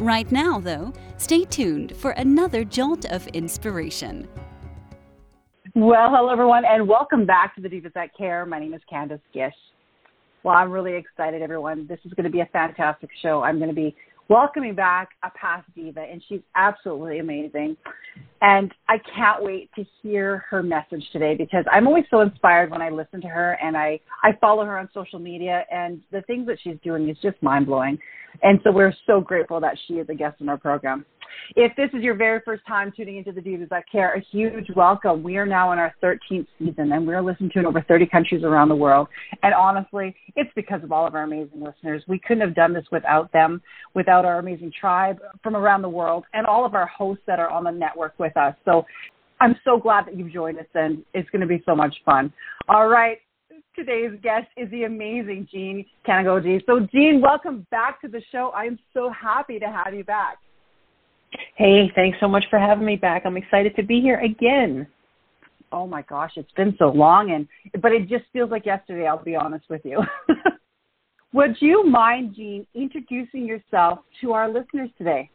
Right now, though, stay tuned for another jolt of inspiration. Well, hello, everyone, and welcome back to the Divas That Care. My name is Candace Gish. Well, I'm really excited, everyone. This is going to be a fantastic show. I'm going to be welcoming back a past diva, and she's absolutely amazing. And I can't wait to hear her message today because I'm always so inspired when I listen to her and I, I follow her on social media, and the things that she's doing is just mind blowing. And so we're so grateful that she is a guest in our program. If this is your very first time tuning into the Divas That Care, a huge welcome. We are now in our 13th season and we're listened to in over 30 countries around the world. And honestly, it's because of all of our amazing listeners. We couldn't have done this without them, without our amazing tribe from around the world, and all of our hosts that are on the network with us. So I'm so glad that you've joined us and it's going to be so much fun. All right. Today's guest is the amazing Jean Kanokogi. So, Jean, welcome back to the show. I am so happy to have you back. Hey, thanks so much for having me back. I'm excited to be here again. Oh my gosh, it's been so long and but it just feels like yesterday, I'll be honest with you. Would you mind, Jean, introducing yourself to our listeners today?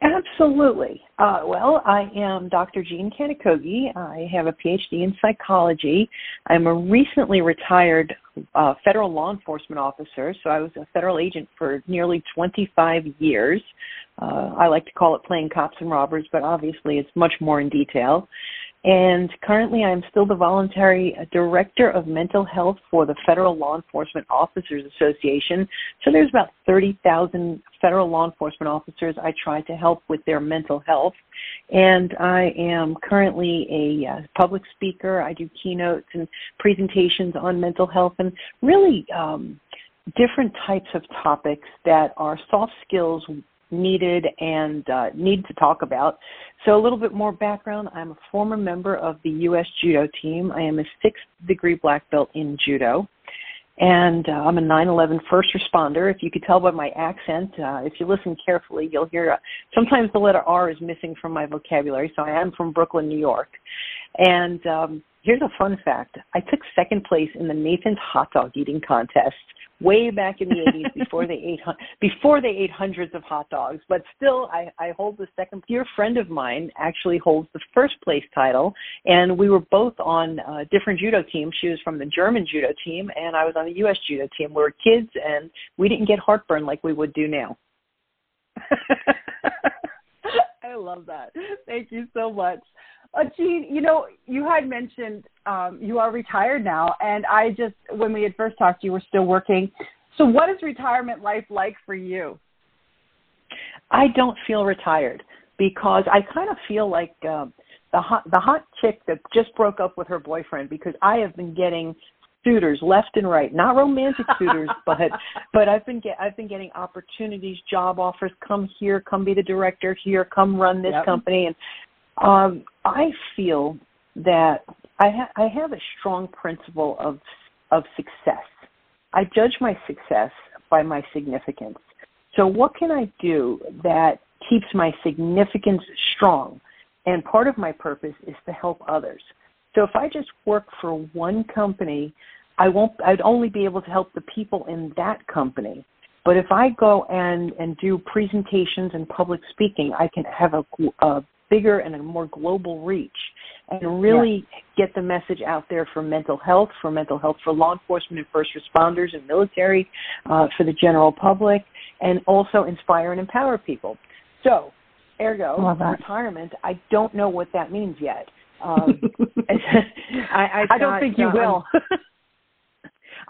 Absolutely. Uh, well, I am Dr. Jean Kanokogi. I have a PhD in psychology. I'm a recently retired uh, federal law enforcement officer, so I was a federal agent for nearly 25 years. Uh, I like to call it playing cops and robbers, but obviously it's much more in detail. And currently, I'm still the voluntary director of mental health for the Federal Law Enforcement Officers Association. So there's about 30,000 federal law enforcement officers I try to help with their mental health. And I am currently a uh, public speaker. I do keynotes and presentations on mental health and really um, different types of topics that are soft skills needed and uh, need to talk about. So, a little bit more background I'm a former member of the U.S. Judo team. I am a sixth degree black belt in Judo. And uh, I'm a 9 11 first responder. If you could tell by my accent, uh, if you listen carefully, you'll hear uh, sometimes the letter R is missing from my vocabulary. So I am from Brooklyn, New York. And um, here's a fun fact I took second place in the Nathan's hot dog eating contest way back in the 80s before they ate before they ate hundreds of hot dogs. But still, I, I hold the second. Dear friend of mine actually holds the first place title, and we were both on uh, different judo teams. She was from the German judo team, and I was on the U.S. judo team. We were kids, and we didn't get heartburn like we would do now. I love that. Thank you so much. Uh, Jean, you know, you had mentioned um, you are retired now, and I just, when we had first talked, you were still working. So, what is retirement life like for you? I don't feel retired because I kind of feel like um, the hot the hot chick that just broke up with her boyfriend because I have been getting suitors left and right, not romantic suitors, but but I've been get I've been getting opportunities, job offers. Come here, come be the director here, come run this yep. company, and um, I feel that I, ha- I have a strong principle of of success. I judge my success by my significance. So what can I do that keeps my significance strong? And part of my purpose is to help others. So if I just work for one company, I won't I'd only be able to help the people in that company. But if I go and and do presentations and public speaking, I can have a, a bigger and a more global reach and really yeah. get the message out there for mental health, for mental health for law enforcement and first responders and military, uh, for the general public, and also inspire and empower people. So, ergo, retirement, I don't know what that means yet. Um, I, I, don't think you will.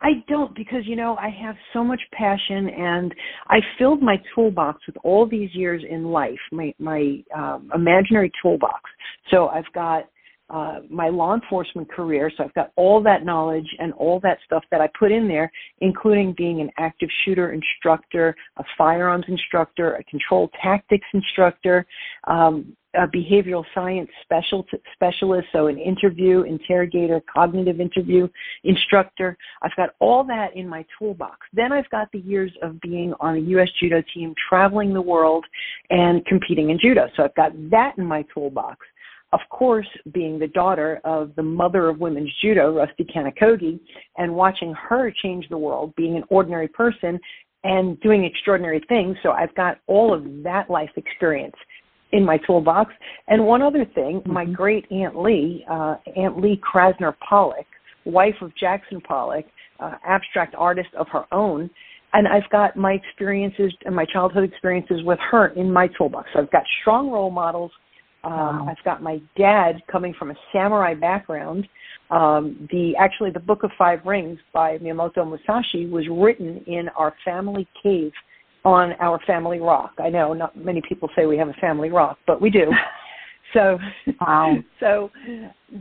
I don't because you know I have so much passion and I filled my toolbox with all these years in life, my my um, imaginary toolbox. So I've got uh, my law enforcement career, so I've got all that knowledge and all that stuff that I put in there, including being an active shooter instructor, a firearms instructor, a control tactics instructor, um, a behavioral science special specialist, so an interview, interrogator, cognitive interview instructor. I've got all that in my toolbox. Then I've got the years of being on the U.S. judo team, traveling the world, and competing in judo. So I've got that in my toolbox. Of course, being the daughter of the mother of women's judo, Rusty Kanokogi, and watching her change the world, being an ordinary person and doing extraordinary things. So I've got all of that life experience in my toolbox. And one other thing, mm-hmm. my great Aunt Lee, uh, Aunt Lee Krasner Pollock, wife of Jackson Pollock, uh, abstract artist of her own, and I've got my experiences and my childhood experiences with her in my toolbox. So I've got strong role models. Um, wow. I've got my dad coming from a samurai background. Um, the actually the Book of Five Rings by Miyamoto Musashi was written in our family cave on our family rock. I know not many people say we have a family rock, but we do. So, wow. so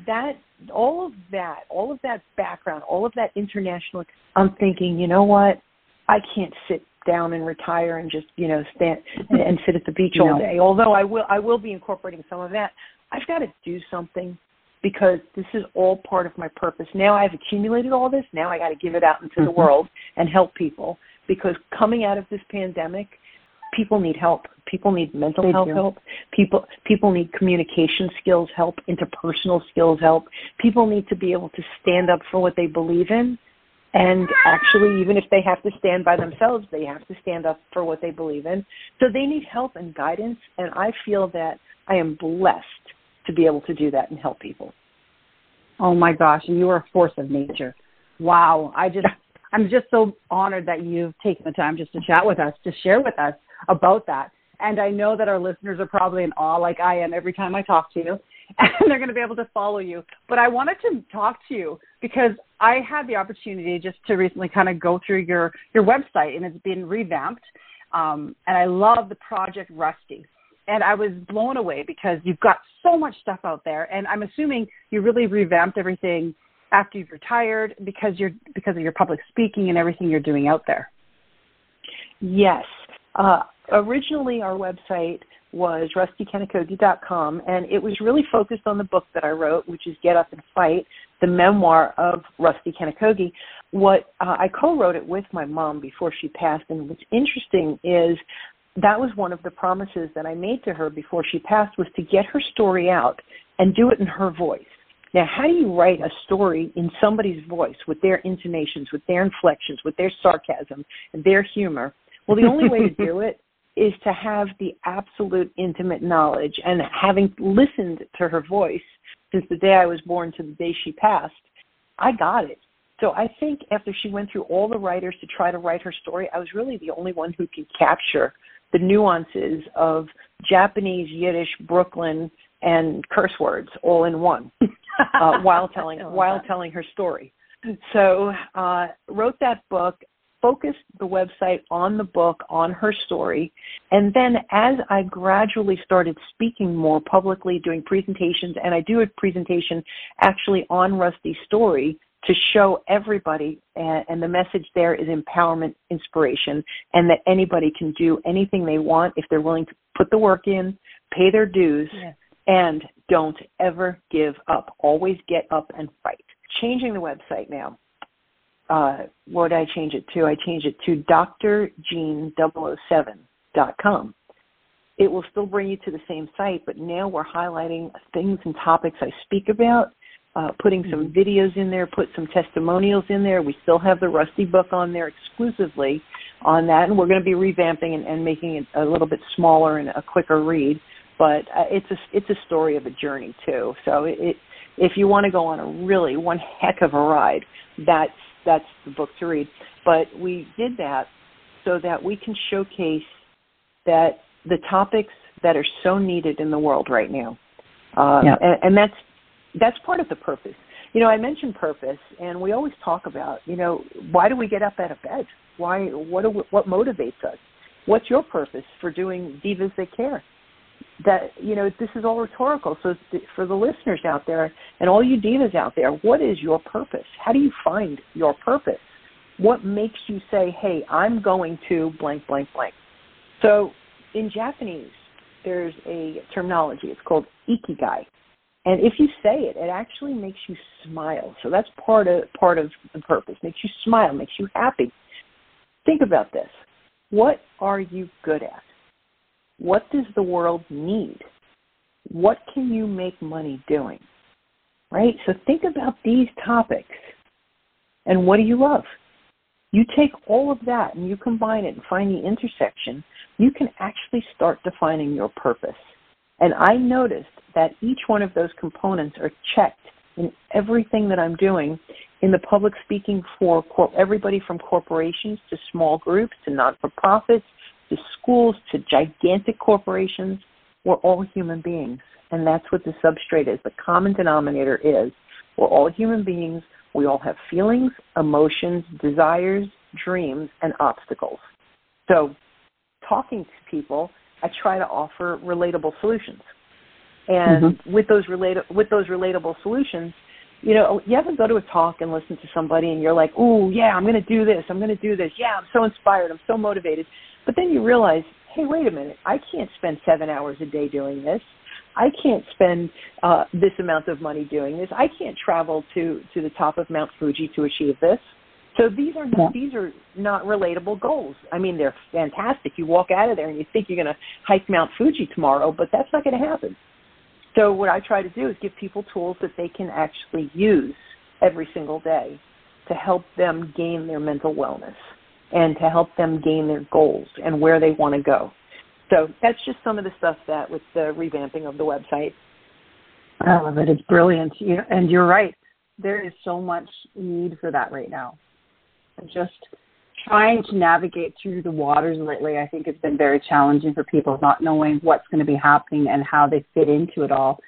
that all of that, all of that background, all of that international, I'm thinking, you know what? I can't sit down and retire and just you know stand and, and sit at the beach all day. Although I will, I will be incorporating some of that. I've got to do something because this is all part of my purpose. Now I've accumulated all this. Now I got to give it out into mm-hmm. the world and help people because coming out of this pandemic, people need help. People need mental they health do. help. People people need communication skills help, interpersonal skills help. People need to be able to stand up for what they believe in. And actually, even if they have to stand by themselves, they have to stand up for what they believe in. So they need help and guidance. And I feel that I am blessed to be able to do that and help people. Oh my gosh, and you are a force of nature. Wow. I just I'm just so honored that you've taken the time just to chat with us, to share with us about that. And I know that our listeners are probably in awe, like I am every time I talk to you, and they're going to be able to follow you. But I wanted to talk to you because I had the opportunity just to recently kind of go through your your website, and it's been revamped. Um, and I love the project Rusty. And I was blown away because you've got so much stuff out there, and I'm assuming you really revamped everything after you've retired because you're because of your public speaking and everything you're doing out there. Yes. Uh, originally, our website was rustykanokogi.com, and it was really focused on the book that I wrote, which is Get Up and Fight, the memoir of Rusty Kanokogi. What uh, I co-wrote it with my mom before she passed, and what's interesting is that was one of the promises that I made to her before she passed was to get her story out and do it in her voice. Now, how do you write a story in somebody's voice with their intonations, with their inflections, with their sarcasm, and their humor? Well, the only way to do it is to have the absolute intimate knowledge. And having listened to her voice since the day I was born to the day she passed, I got it. So I think after she went through all the writers to try to write her story, I was really the only one who could capture the nuances of Japanese, Yiddish, Brooklyn, and curse words all in one uh, while telling while that. telling her story. So uh, wrote that book, focused the website on the book, on her story, and then as I gradually started speaking more publicly, doing presentations, and I do a presentation actually on Rusty's story to show everybody, and, and the message there is empowerment, inspiration, and that anybody can do anything they want if they're willing to put the work in, pay their dues. Yes and don't ever give up. Always get up and fight. Changing the website now. Uh, what did I change it to? I changed it to drgene007.com. It will still bring you to the same site, but now we're highlighting things and topics I speak about, uh, putting some mm-hmm. videos in there, put some testimonials in there. We still have the Rusty book on there exclusively on that, and we're going to be revamping and, and making it a little bit smaller and a quicker read but uh, it's a it's a story of a journey too. So it, if you want to go on a really one heck of a ride, that's that's the book to read. But we did that so that we can showcase that the topics that are so needed in the world right now, uh, yeah. and, and that's that's part of the purpose. You know, I mentioned purpose, and we always talk about, you know, why do we get up out of bed? Why? What? Do we, what motivates us? What's your purpose for doing divas that care? That you know this is all rhetorical so for the listeners out there and all you divas out there what is your purpose how do you find your purpose what makes you say hey i'm going to blank blank blank so in japanese there's a terminology. It's called ikigai. And if you say it, it actually makes you smile. So that's part of part of the purpose. Makes you smile, makes you happy. Think about this. What are you good at? What does the world need? What can you make money doing? Right? So think about these topics. And what do you love? You take all of that and you combine it and find the intersection, you can actually start defining your purpose. And I noticed that each one of those components are checked in everything that I'm doing in the public speaking for cor- everybody from corporations to small groups to non for profits to schools to gigantic corporations. We're all human beings. And that's what the substrate is. The common denominator is we're all human beings. We all have feelings, emotions, desires, dreams, and obstacles. So, talking to people, I try to offer relatable solutions. And mm-hmm. with those related with those relatable solutions, you know, you ever go to a talk and listen to somebody and you're like, "Oh, yeah, I'm going to do this. I'm going to do this. Yeah, I'm so inspired. I'm so motivated." But then you realize, "Hey, wait a minute. I can't spend 7 hours a day doing this. I can't spend uh, this amount of money doing this. I can't travel to to the top of Mount Fuji to achieve this." So these are not, yeah. these are not relatable goals. I mean, they're fantastic. You walk out of there and you think you're going to hike Mount Fuji tomorrow, but that's not going to happen. So what I try to do is give people tools that they can actually use every single day to help them gain their mental wellness and to help them gain their goals and where they want to go. So that's just some of the stuff that with the revamping of the website. I love it. It's brilliant. You And you're right. There is so much need for that right now. Just trying to navigate through the waters lately, I think it's been very challenging for people, not knowing what's going to be happening and how they fit into it all.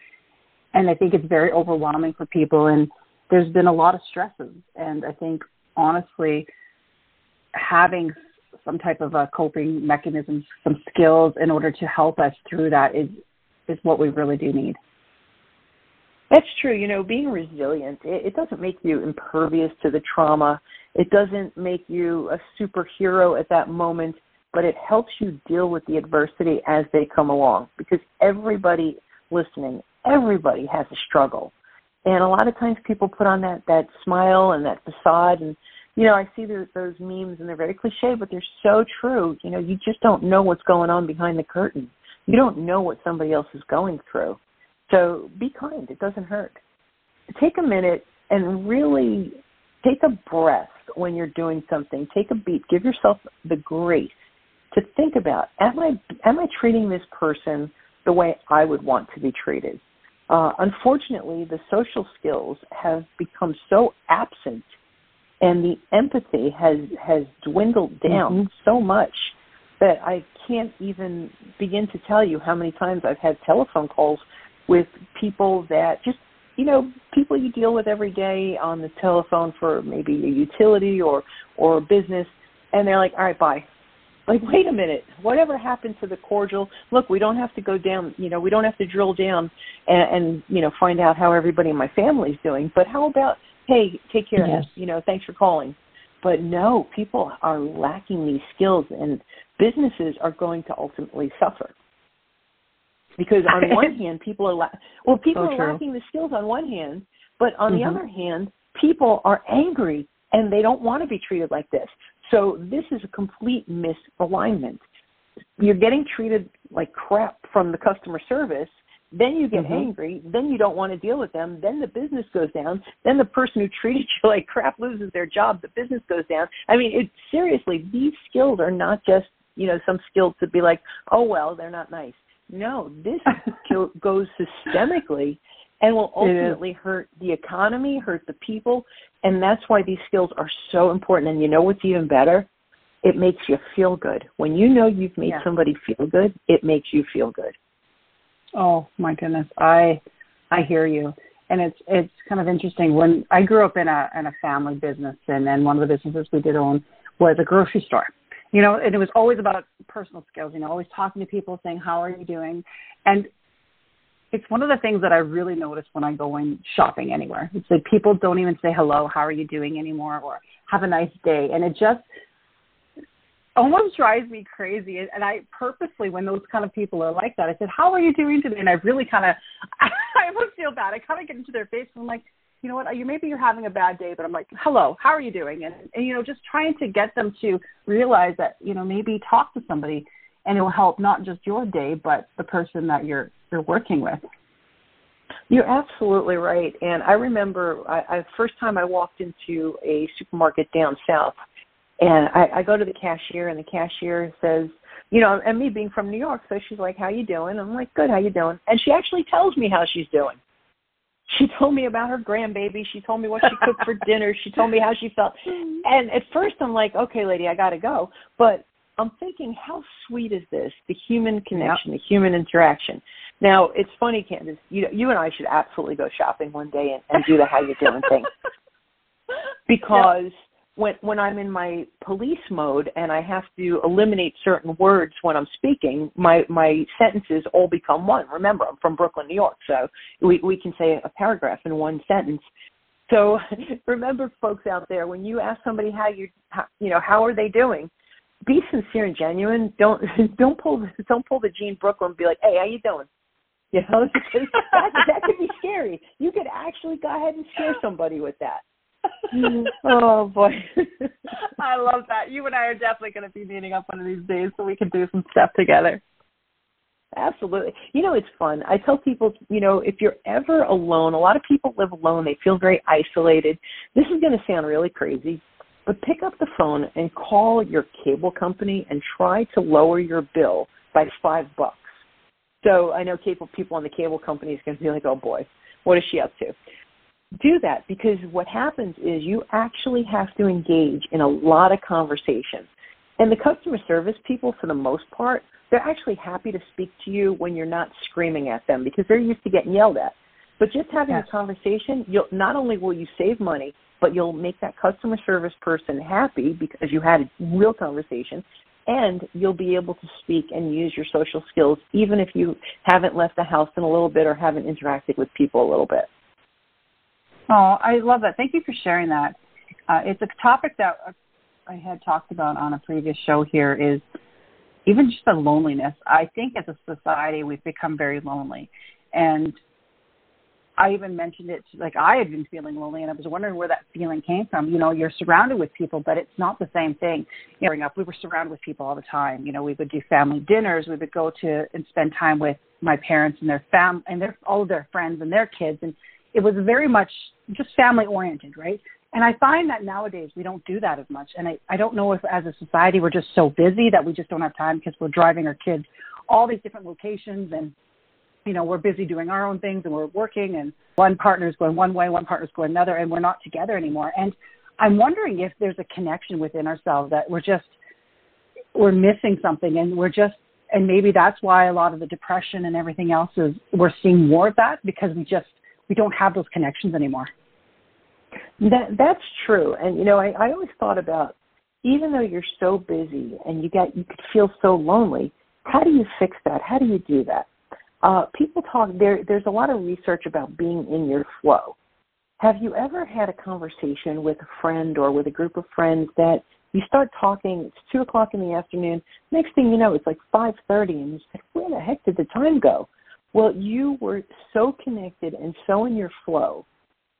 And I think it's very overwhelming for people. And there's been a lot of stresses. And I think, honestly, having some type of a coping mechanism, some skills in order to help us through that is is what we really do need. That's true. You know, being resilient, it, it doesn't make you impervious to the trauma. It doesn't make you a superhero at that moment, but it helps you deal with the adversity as they come along because everybody listening, everybody has a struggle. And a lot of times people put on that, that smile and that facade and you know, I see those, those memes and they're very cliche, but they're so true. You know, you just don't know what's going on behind the curtain. You don't know what somebody else is going through. So be kind. It doesn't hurt. Take a minute and really take a breath when you're doing something. Take a beat. Give yourself the grace to think about: Am I am I treating this person the way I would want to be treated? Uh, unfortunately, the social skills have become so absent, and the empathy has has dwindled down mm-hmm. so much that I can't even begin to tell you how many times I've had telephone calls with people that just you know people you deal with every day on the telephone for maybe a utility or or a business and they're like all right bye. Like wait a minute. Whatever happened to the cordial? Look we don't have to go down you know we don't have to drill down and, and you know find out how everybody in my family's doing. But how about hey take care yes. you know thanks for calling. But no people are lacking these skills and businesses are going to ultimately suffer because on one hand people are la- well people so are lacking the skills on one hand but on mm-hmm. the other hand people are angry and they don't want to be treated like this. So this is a complete misalignment. You're getting treated like crap from the customer service then you get mm-hmm. angry then you don't want to deal with them then the business goes down then the person who treated you like crap loses their job the business goes down. I mean it seriously these skills are not just you know some skills to be like oh well they're not nice no, this goes systemically and will ultimately hurt the economy, hurt the people, and that's why these skills are so important. And you know what's even better? It makes you feel good. When you know you've made yeah. somebody feel good, it makes you feel good. Oh my goodness, I I hear you, and it's it's kind of interesting. When I grew up in a in a family business, and then one of the businesses we did own was a grocery store, you know, and it was always about personal skills, you know, always talking to people, saying, How are you doing? And it's one of the things that I really notice when I go in shopping anywhere. It's like people don't even say hello, how are you doing anymore, or have a nice day. And it just almost drives me crazy. And I purposely, when those kind of people are like that, I said, "How are you doing today?" And I really kind of, I almost feel bad. I kind of get into their face and I'm like, you know what? You maybe you're having a bad day, but I'm like, "Hello, how are you doing?" And, and you know, just trying to get them to realize that you know maybe talk to somebody, and it will help not just your day, but the person that you're you're working with. You're absolutely right. And I remember I, I first time I walked into a supermarket down south, and I, I go to the cashier, and the cashier says, you know, and me being from New York, so she's like, "How you doing?" I'm like, "Good. How you doing?" And she actually tells me how she's doing. She told me about her grandbaby. She told me what she cooked for dinner. She told me how she felt. And at first, I'm like, "Okay, lady, I got to go." But I'm thinking, how sweet is this? The human connection, the human interaction. Now, it's funny, Candace. You you and I should absolutely go shopping one day and, and do the how you doing thing. Because yep. When when I'm in my police mode and I have to eliminate certain words when I'm speaking, my my sentences all become one. Remember, I'm from Brooklyn, New York, so we we can say a paragraph in one sentence. So remember, folks out there, when you ask somebody how you how, you know how are they doing, be sincere and genuine. Don't don't pull don't pull the Jean Brooklyn and be like, hey, how you doing? You know, that, that could be scary. You could actually go ahead and scare somebody with that. Oh boy. I love that. You and I are definitely going to be meeting up one of these days so we can do some stuff together. Absolutely. You know, it's fun. I tell people, you know, if you're ever alone, a lot of people live alone. They feel very isolated. This is going to sound really crazy, but pick up the phone and call your cable company and try to lower your bill by five bucks. So I know cable people on the cable company is going to be like, oh boy, what is she up to? Do that because what happens is you actually have to engage in a lot of conversation. And the customer service people, for the most part, they're actually happy to speak to you when you're not screaming at them because they're used to getting yelled at. But just having yes. a conversation, you'll not only will you save money, but you'll make that customer service person happy because you had a real conversation and you'll be able to speak and use your social skills even if you haven't left the house in a little bit or haven't interacted with people a little bit. Oh, I love that. Thank you for sharing that. Uh, it's a topic that I had talked about on a previous show here is even just the loneliness. I think as a society we've become very lonely. And I even mentioned it, like I had been feeling lonely, and I was wondering where that feeling came from. You know, you're surrounded with people, but it's not the same thing. You know, growing up, we were surrounded with people all the time. You know, we would do family dinners, we would go to and spend time with my parents and their fam and their all of their friends and their kids, and it was very much just family oriented, right? And I find that nowadays we don't do that as much. And I, I don't know if as a society we're just so busy that we just don't have time because we're driving our kids all these different locations and you know, we're busy doing our own things and we're working and one partner's going one way, one partner's going another, and we're not together anymore. And I'm wondering if there's a connection within ourselves that we're just we're missing something and we're just and maybe that's why a lot of the depression and everything else is we're seeing more of that because we just we don't have those connections anymore. That that's true. And you know, I, I always thought about even though you're so busy and you get you could feel so lonely, how do you fix that? How do you do that? Uh, people talk there. There's a lot of research about being in your flow. Have you ever had a conversation with a friend or with a group of friends that you start talking? It's two o'clock in the afternoon. Next thing you know, it's like five thirty, and you say, "Where the heck did the time go?" Well, you were so connected and so in your flow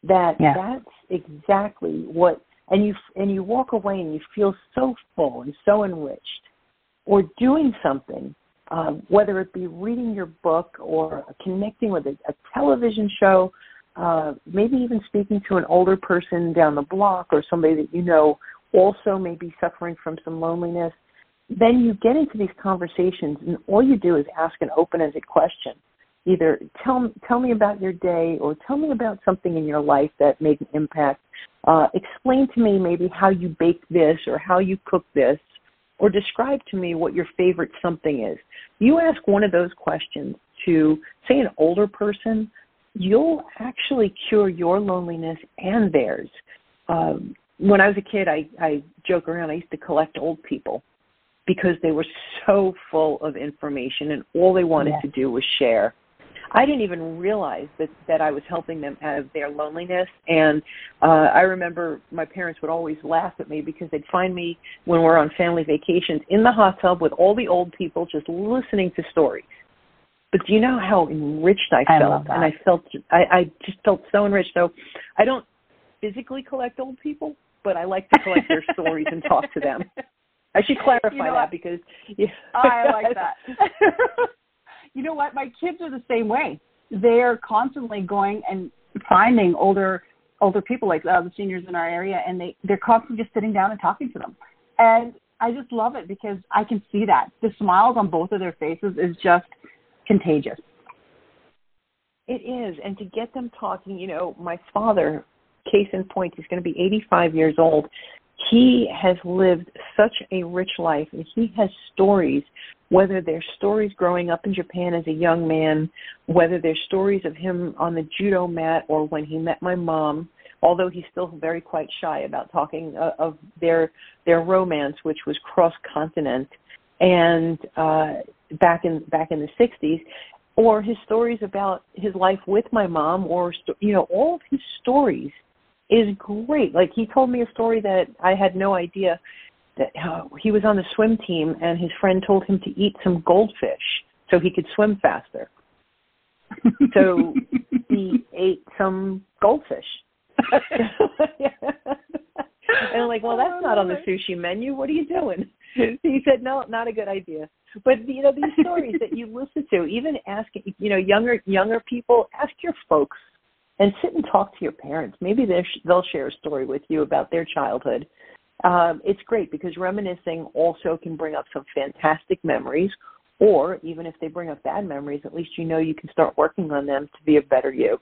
that yeah. that's exactly what. And you and you walk away and you feel so full and so enriched, or doing something um, whether it be reading your book or connecting with a, a television show, uh, maybe even speaking to an older person down the block or somebody that you know also may be suffering from some loneliness, then you get into these conversations and all you do is ask an open-ended question. Either tell tell me about your day or tell me about something in your life that made an impact. Uh, explain to me maybe how you bake this or how you cook this or describe to me what your favorite something is. You ask one of those questions to, say, an older person, you'll actually cure your loneliness and theirs. Um, when I was a kid, I, I joke around, I used to collect old people because they were so full of information and all they wanted to do was share. I didn't even realize that that I was helping them out of their loneliness. And uh, I remember my parents would always laugh at me because they'd find me when we're on family vacations in the hot tub with all the old people just listening to stories. But do you know how enriched I felt? I and I felt I, I just felt so enriched. So I don't physically collect old people, but I like to collect their stories and talk to them. I should clarify you know that because yeah. I like that. you know what? My kids are the same way. They're constantly going and finding older older people like uh, the seniors in our area, and they they're constantly just sitting down and talking to them. And I just love it because I can see that the smiles on both of their faces is just contagious. It is, and to get them talking, you know, my father, case in point, he's going to be 85 years old. He has lived such a rich life, and he has stories. Whether they're stories growing up in Japan as a young man, whether they're stories of him on the judo mat, or when he met my mom, although he's still very quite shy about talking uh, of their their romance, which was cross continent, and uh, back in back in the 60s or his stories about his life with my mom or you know all of his stories is great like he told me a story that i had no idea that uh, he was on the swim team and his friend told him to eat some goldfish so he could swim faster so he ate some goldfish and I'm like, well, that's not on the sushi menu. What are you doing? He said, no, not a good idea. But you know, these stories that you listen to, even asking, you know, younger younger people, ask your folks and sit and talk to your parents. Maybe they'll share a story with you about their childhood. Um, it's great because reminiscing also can bring up some fantastic memories, or even if they bring up bad memories, at least you know you can start working on them to be a better you.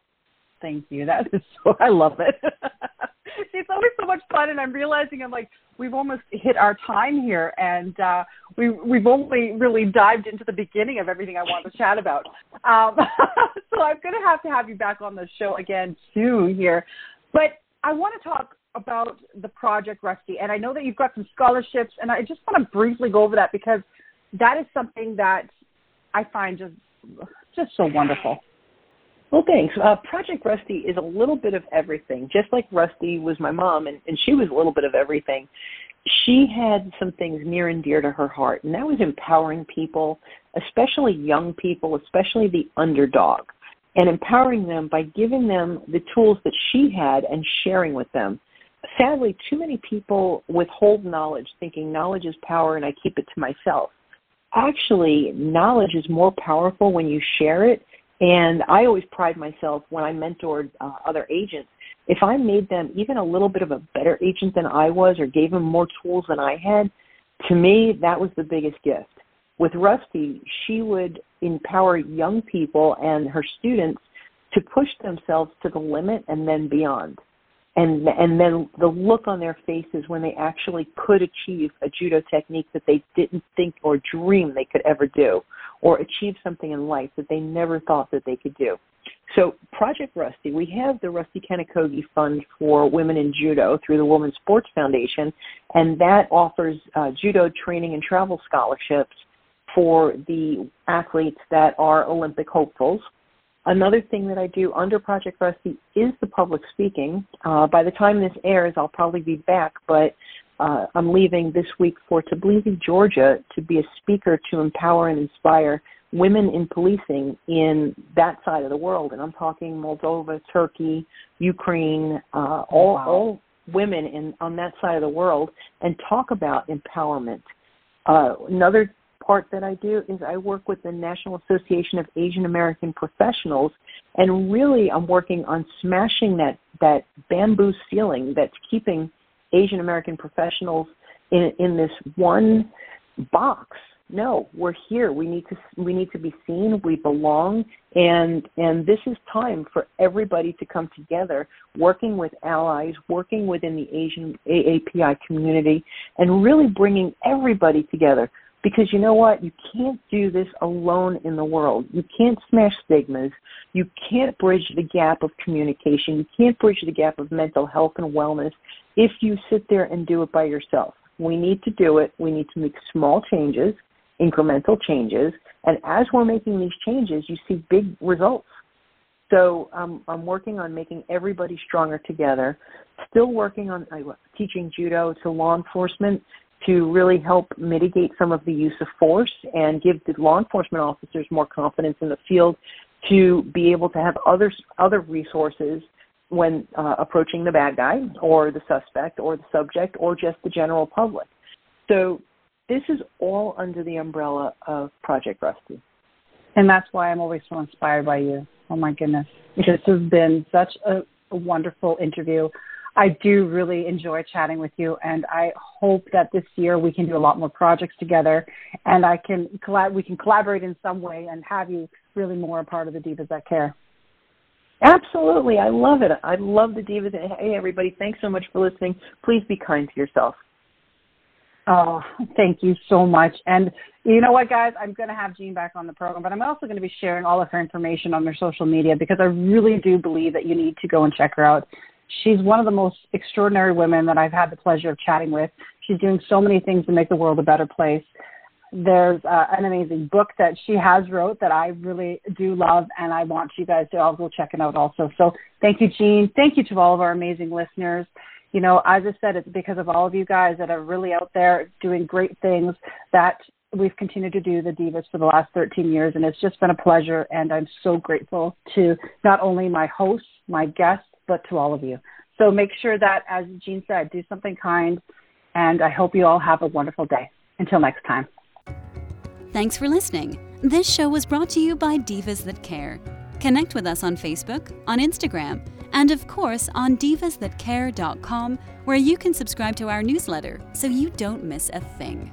Thank you. That is so. I love it. it's always so much fun, and I'm realizing I'm like we've almost hit our time here, and uh, we we've only really dived into the beginning of everything I want to chat about. Um, so I'm going to have to have you back on the show again soon here, but I want to talk about the project Rusty, and I know that you've got some scholarships, and I just want to briefly go over that because that is something that I find just just so wonderful. Well, thanks. Uh, Project Rusty is a little bit of everything. Just like Rusty was my mom, and, and she was a little bit of everything. She had some things near and dear to her heart, and that was empowering people, especially young people, especially the underdog, and empowering them by giving them the tools that she had and sharing with them. Sadly, too many people withhold knowledge, thinking knowledge is power and I keep it to myself. Actually, knowledge is more powerful when you share it and I always pride myself when I mentored uh, other agents. If I made them even a little bit of a better agent than I was or gave them more tools than I had, to me, that was the biggest gift. With Rusty, she would empower young people and her students to push themselves to the limit and then beyond. And, and then the look on their faces when they actually could achieve a judo technique that they didn't think or dream they could ever do or achieve something in life that they never thought that they could do. So Project Rusty, we have the Rusty Kanokogi Fund for Women in Judo through the Women's Sports Foundation, and that offers uh, judo training and travel scholarships for the athletes that are Olympic hopefuls. Another thing that I do under Project Rusty is the public speaking. Uh, by the time this airs, I'll probably be back, but uh, I'm leaving this week for Tbilisi, Georgia, to be a speaker to empower and inspire women in policing in that side of the world. And I'm talking Moldova, Turkey, Ukraine, uh, all, wow. all women in on that side of the world, and talk about empowerment. Uh, another part that I do is I work with the National Association of Asian American Professionals, and really I'm working on smashing that that bamboo ceiling that's keeping Asian American professionals in in this one box. No, we're here. We need to we need to be seen. We belong, and and this is time for everybody to come together, working with allies, working within the Asian AAPI community, and really bringing everybody together. Because you know what? You can't do this alone in the world. You can't smash stigmas. You can't bridge the gap of communication. You can't bridge the gap of mental health and wellness if you sit there and do it by yourself. We need to do it. We need to make small changes. incremental changes. And as we're making these changes, you see big results. So um, I'm working on making everybody stronger together. Still working on uh, teaching judo to law enforcement to really help mitigate some of the use of force and give the law enforcement officers more confidence in the field to be able to have other other resources when uh, approaching the bad guy or the suspect or the subject or just the general public. So this is all under the umbrella of Project Rusty. And that's why I'm always so inspired by you. Oh my goodness. This has been such a, a wonderful interview. I do really enjoy chatting with you, and I hope that this year we can do a lot more projects together, and I can collab- we can collaborate in some way and have you really more a part of the Divas That Care. Absolutely, I love it. I love the Divas. Hey, everybody, thanks so much for listening. Please be kind to yourself. Oh, thank you so much. And you know what, guys? I'm going to have Jean back on the program, but I'm also going to be sharing all of her information on her social media because I really do believe that you need to go and check her out. She's one of the most extraordinary women that I've had the pleasure of chatting with. She's doing so many things to make the world a better place. There's uh, an amazing book that she has wrote that I really do love, and I want you guys to all go check it out also. So thank you, Jean. Thank you to all of our amazing listeners. You know, as I said, it's because of all of you guys that are really out there doing great things that we've continued to do the Divas for the last 13 years, and it's just been a pleasure. And I'm so grateful to not only my hosts, my guests, but to all of you. So make sure that, as Jean said, do something kind. And I hope you all have a wonderful day. Until next time. Thanks for listening. This show was brought to you by Divas That Care. Connect with us on Facebook, on Instagram, and of course on divasthatcare.com, where you can subscribe to our newsletter so you don't miss a thing.